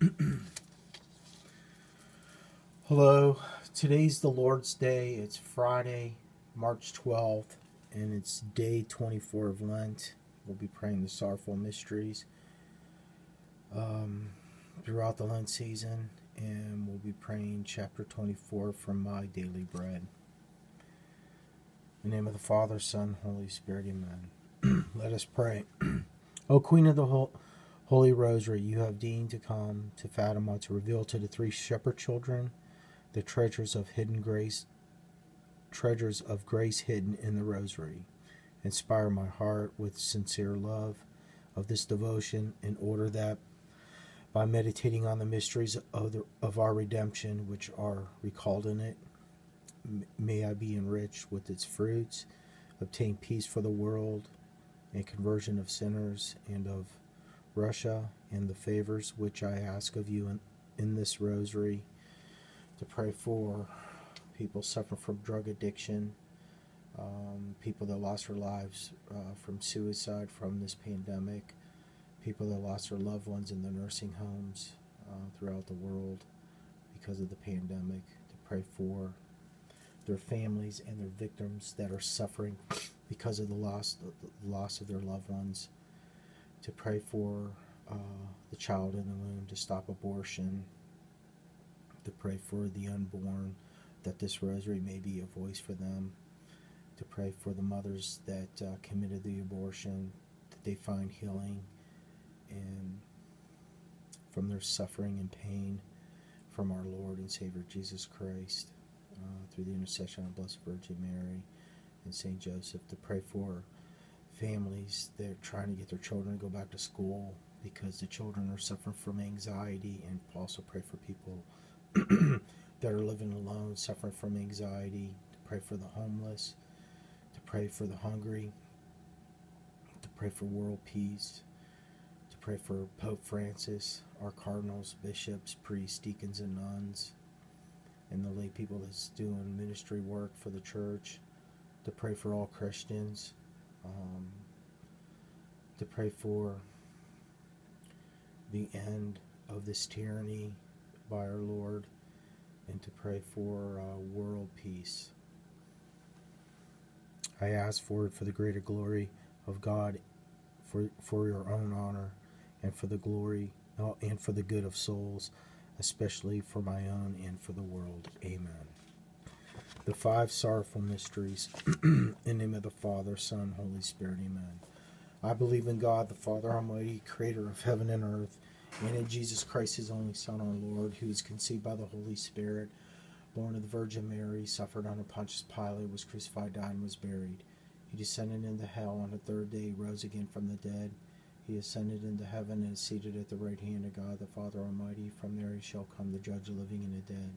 Hello, today's the Lord's Day. It's Friday, March 12th, and it's day 24 of Lent. We'll be praying the sorrowful mysteries um, throughout the Lent season, and we'll be praying chapter 24 from My Daily Bread. In the name of the Father, Son, Holy Spirit, Amen. Let us pray. o Queen of the whole Holy Rosary, you have deigned to come to Fatima to reveal to the three shepherd children the treasures of hidden grace, treasures of grace hidden in the Rosary. Inspire my heart with sincere love of this devotion in order that by meditating on the mysteries of, the, of our redemption, which are recalled in it, may I be enriched with its fruits, obtain peace for the world, and conversion of sinners and of Russia and the favors which I ask of you in, in this rosary to pray for people suffering from drug addiction, um, people that lost their lives uh, from suicide from this pandemic, people that lost their loved ones in the nursing homes uh, throughout the world because of the pandemic, to pray for their families and their victims that are suffering because of the loss, the loss of their loved ones to pray for uh, the child in the womb to stop abortion, to pray for the unborn, that this rosary may be a voice for them, to pray for the mothers that uh, committed the abortion, that they find healing and from their suffering and pain from our Lord and Savior Jesus Christ, uh, through the intercession of Blessed Virgin Mary and Saint Joseph, to pray for families that are trying to get their children to go back to school because the children are suffering from anxiety and also pray for people that are living alone suffering from anxiety to pray for the homeless to pray for the hungry to pray for world peace to pray for pope francis our cardinals bishops priests deacons and nuns and the lay people that's doing ministry work for the church to pray for all christians um, to pray for the end of this tyranny by our Lord, and to pray for uh, world peace. I ask for it for the greater glory of God, for for your own honor, and for the glory uh, and for the good of souls, especially for my own and for the world. Amen the five sorrowful mysteries. in the name of the Father, Son, Holy Spirit, amen. I believe in God, the Father Almighty, creator of heaven and earth, and in Jesus Christ, his only Son, our Lord, who was conceived by the Holy Spirit, born of the Virgin Mary, suffered under Pontius Pilate, was crucified, died, and was buried. He descended into hell on the third day, rose again from the dead. He ascended into heaven and is seated at the right hand of God, the Father Almighty. From there he shall come, to judge the living and the dead.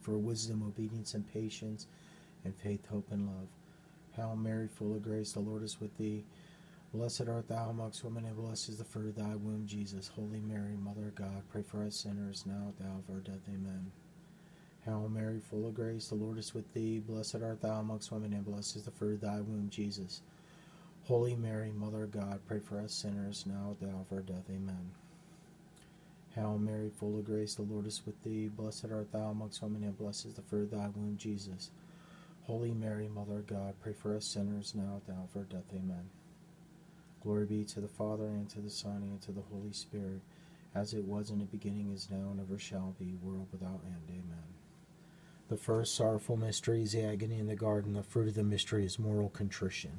for wisdom, obedience, and patience, and faith, hope, and love. Hail Mary, full of grace, the Lord is with thee. Blessed art thou amongst women, and blessed is the fruit of thy womb, Jesus. Holy Mary, Mother of God, pray for us sinners, now at the hour of our death. Amen. Hail Mary, full of grace, the Lord is with thee. Blessed art thou amongst women, and blessed is the fruit of thy womb, Jesus. Holy Mary, Mother of God, pray for us sinners, now at the hour of our death. Amen. Hail Mary, full of grace, the Lord is with thee. Blessed art thou amongst women, and blessed is the fruit of thy womb, Jesus. Holy Mary, Mother of God, pray for us sinners now at the hour of our death. Amen. Glory be to the Father, and to the Son, and to the Holy Spirit, as it was in the beginning, is now, and ever shall be, world without end. Amen. The first sorrowful mystery is the agony in the garden. The fruit of the mystery is moral contrition.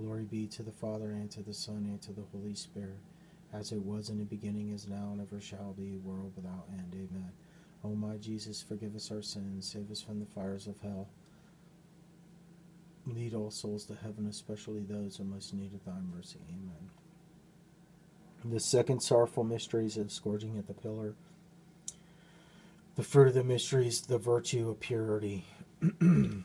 Glory be to the Father, and to the Son, and to the Holy Spirit, as it was in the beginning, is now, and ever shall be, world without end. Amen. O my Jesus, forgive us our sins, save us from the fires of hell. Lead all souls to heaven, especially those who most need of thy mercy. Amen. The second sorrowful mystery is the scourging at the pillar. The fruit of the mystery is the virtue of purity.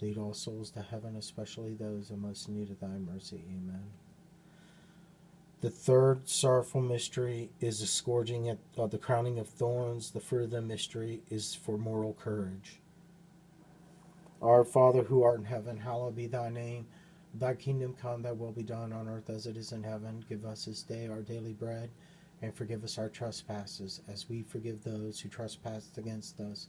lead all souls to heaven, especially those who most need of thy mercy. Amen. The third sorrowful mystery is the scourging uh, the crowning of thorns. The fruit of the mystery is for moral courage. Our Father who art in heaven, hallowed be thy name. Thy kingdom come, thy will be done on earth as it is in heaven. Give us this day our daily bread, and forgive us our trespasses, as we forgive those who trespass against us.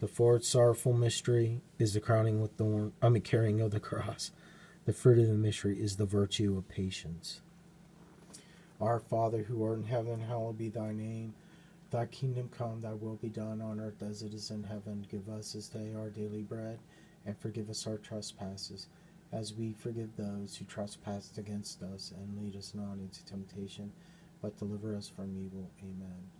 The fourth sorrowful mystery is the crowning with thorn, I mean carrying of the cross. The fruit of the mystery is the virtue of patience. Our Father who art in heaven, hallowed be thy name. Thy kingdom come, thy will be done on earth as it is in heaven. Give us this day our daily bread, and forgive us our trespasses, as we forgive those who trespass against us. And lead us not into temptation, but deliver us from evil. Amen.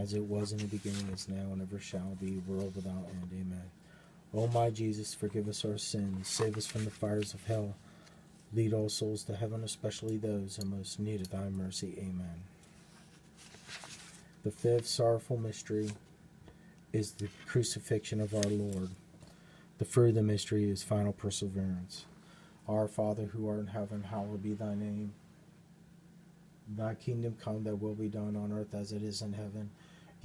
as it was in the beginning, is now, and ever shall be, world without end. Amen. O my Jesus, forgive us our sins, save us from the fires of hell, lead all souls to heaven, especially those in most need of thy mercy. Amen. The fifth sorrowful mystery is the crucifixion of our Lord. The fruit of the mystery is final perseverance. Our Father who art in heaven, hallowed be thy name. Thy kingdom come, thy will be done on earth as it is in heaven.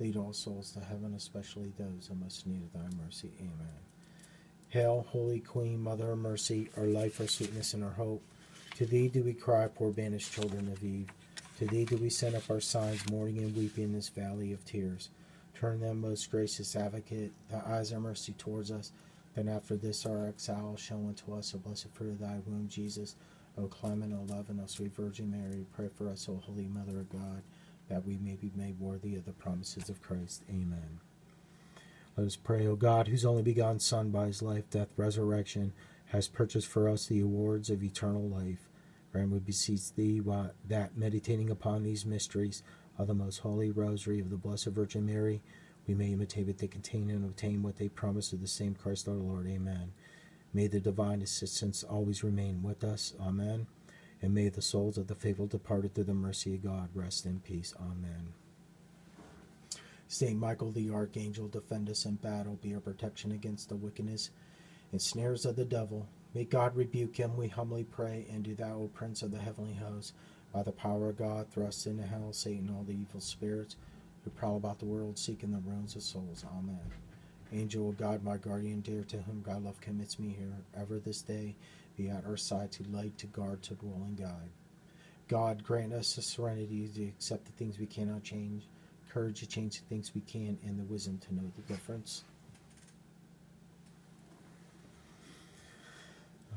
lead all souls to heaven, especially those in most need of thy mercy. Amen. Hail, Holy Queen, Mother of Mercy, our life, our sweetness, and our hope. To thee do we cry, poor banished children of Eve. To thee do we send up our sighs, mourning and weeping in this valley of tears. Turn them, most gracious advocate, thy eyes of mercy towards us. Then after this our exile, show unto us the blessed fruit of thy womb, Jesus. O clement, O loving, O sweet Virgin Mary, pray for us, O Holy Mother of God, that we may be made worthy of the promises of Christ. Amen. Let us pray, O God, whose only begotten Son, by his life, death, resurrection, has purchased for us the awards of eternal life. Grant, we beseech thee, that meditating upon these mysteries of the most holy rosary of the Blessed Virgin Mary, we may imitate what they contain and obtain what they promise of the same Christ our Lord. Amen. May the divine assistance always remain with us. Amen. And may the souls of the faithful departed through the mercy of God rest in peace. Amen. Saint Michael the Archangel, defend us in battle, be our protection against the wickedness and snares of the devil. May God rebuke him, we humbly pray, and do thou, O Prince of the heavenly host, by the power of God, thrust into hell Satan all the evil spirits who prowl about the world seeking the ruins of souls. Amen. Angel of God, my guardian dear, to whom God love commits me here, ever this day be at our side to light, to guard, to rule and guide. God, grant us the serenity to accept the things we cannot change, courage to change the things we can, and the wisdom to know the difference.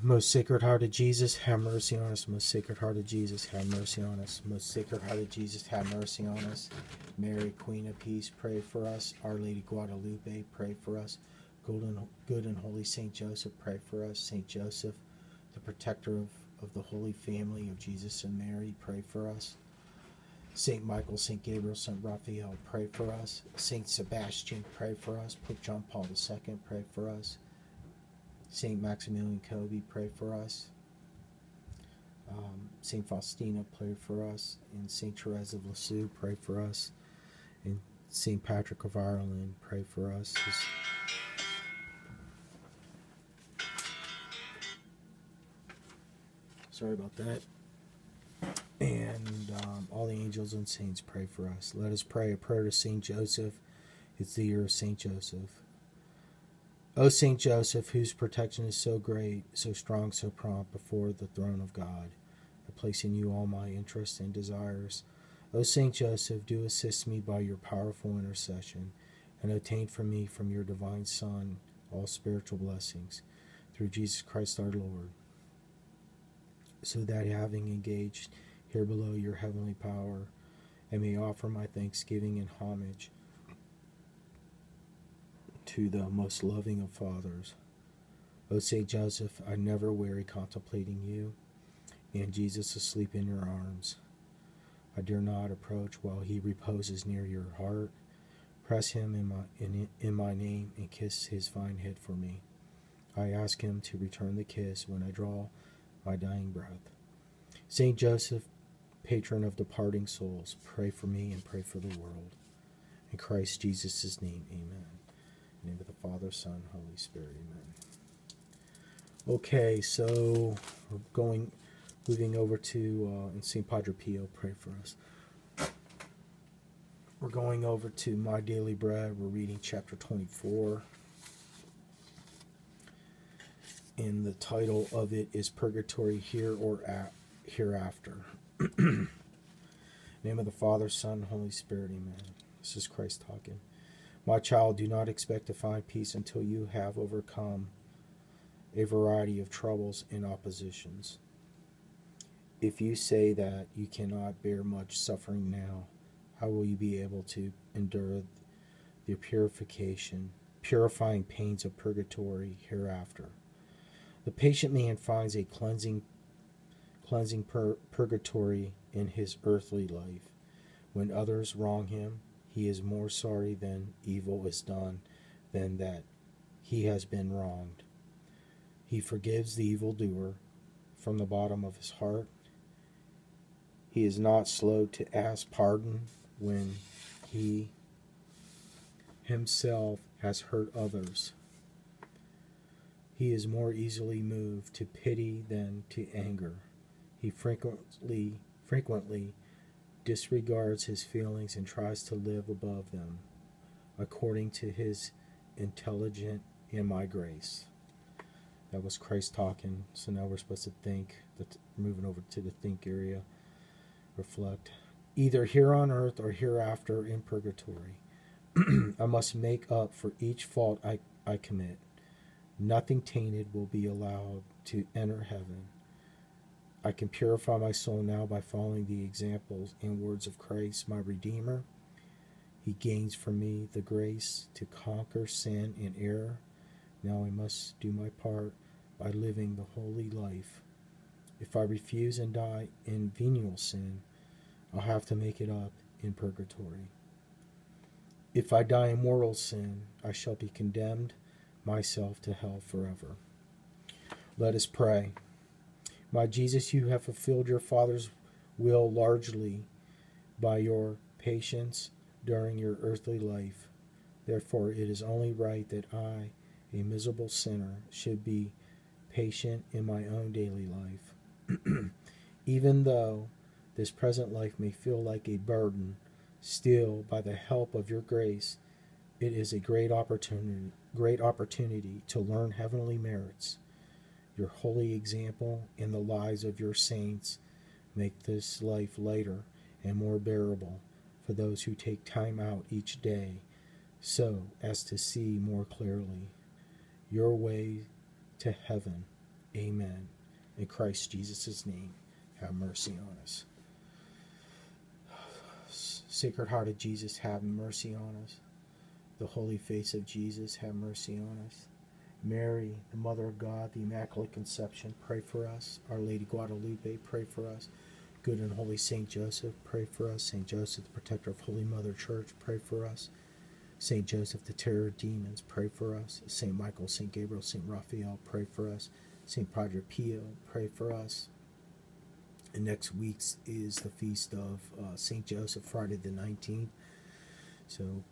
Most Sacred Heart of Jesus, have mercy on us. Most Sacred Heart of Jesus, have mercy on us. Most Sacred Heart of Jesus, have mercy on us. Mary, Queen of Peace, pray for us. Our Lady Guadalupe, pray for us. Golden, good and holy Saint Joseph, pray for us. Saint Joseph, the protector of, of the Holy Family of Jesus and Mary, pray for us. Saint Michael, Saint Gabriel, Saint Raphael, pray for us. Saint Sebastian, pray for us. Pope John Paul II, pray for us. Saint Maximilian Kolbe, pray for us. Um, Saint Faustina, pray for us. And Saint Therese of Lisieux, pray for us. And Saint Patrick of Ireland, pray for us. Sorry about that. And um, all the angels and saints pray for us. Let us pray a prayer to Saint Joseph. It's the year of Saint Joseph. O Saint Joseph, whose protection is so great, so strong, so prompt before the throne of God, I place in you all my interests and desires. O Saint Joseph, do assist me by your powerful intercession, and obtain for me from your divine Son all spiritual blessings, through Jesus Christ our Lord, so that having engaged here below your heavenly power, I may offer my thanksgiving and homage to the most loving of fathers. O Saint Joseph, I never weary contemplating you, and Jesus asleep in your arms. I dare not approach while he reposes near your heart. Press him in my, in, in my name and kiss his fine head for me. I ask him to return the kiss when I draw my dying breath. Saint Joseph, patron of departing souls, pray for me and pray for the world. In Christ Jesus' name, amen. In the name of the Father, Son, Holy Spirit, amen. Okay, so we're going, moving over to uh, and Saint Padre Pio, pray for us. We're going over to My Daily Bread. We're reading chapter 24. And the title of it is Purgatory Here or at, Hereafter. name of the Father, Son, Holy Spirit, amen. This is Christ talking. My child, do not expect to find peace until you have overcome a variety of troubles and oppositions. If you say that you cannot bear much suffering now, how will you be able to endure the purification, purifying pains of purgatory hereafter? The patient man finds a cleansing, cleansing pur- purgatory in his earthly life. When others wrong him, he is more sorry than evil is done than that he has been wronged. He forgives the evildoer from the bottom of his heart. He is not slow to ask pardon when he himself has hurt others. He is more easily moved to pity than to anger. He frequently frequently disregards his feelings and tries to live above them, according to his intelligent and my grace. That was Christ talking. So now we're supposed to think. That moving over to the think area, reflect. Either here on earth or hereafter in purgatory. I must make up for each fault I, I commit. Nothing tainted will be allowed to enter heaven. I can purify my soul now by following the examples and words of Christ, my Redeemer. He gains for me the grace to conquer sin and error. Now I must do my part by living the holy life. If I refuse and die in venial sin, I'll have to make it up in purgatory. If I die in mortal sin, I shall be condemned myself to hell forever. Let us pray. My Jesus, you have fulfilled your Father's will largely by your patience during your earthly life. Therefore, it is only right that I, a miserable sinner, should be patient in my own daily life. Even though this present life may feel like a burden, still, by the help of your grace, it is a great opportunity, great opportunity to learn heavenly merits your holy example and the lives of your saints make this life lighter and more bearable for those who take time out each day so as to see more clearly your way to heaven. Amen. In Christ Jesus' name, have mercy on us. Sacred Heart of Jesus, have mercy on us. The Holy Face of Jesus, have mercy on us. Mary, the Mother of God, the Immaculate Conception, pray for us. Our Lady Guadalupe, pray for us. Good and Holy Saint Joseph, pray for us. Saint Joseph, the protector of Holy Mother Church, pray for us. Saint Joseph, the terror of demons, pray for us. Saint Michael, Saint Gabriel, Saint Raphael, pray for us. Saint Padre Pio, pray for us. And next week's is the feast of uh, Saint Joseph, Friday the nineteenth. So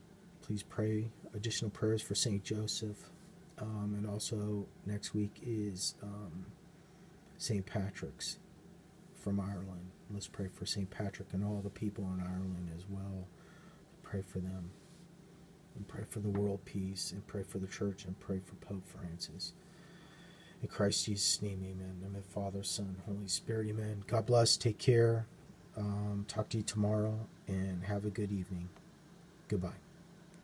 please pray additional prayers for Saint Joseph. Um, and also next week is um, St. Patrick's from Ireland. Let's pray for St. Patrick and all the people in Ireland as well. Pray for them. And pray for the world peace. And pray for the church. And pray for Pope Francis. In Christ Jesus' name, amen. Amen. Father, Son, Holy Spirit, amen. God bless. Take care. Um, talk to you tomorrow. And have a good evening. Goodbye.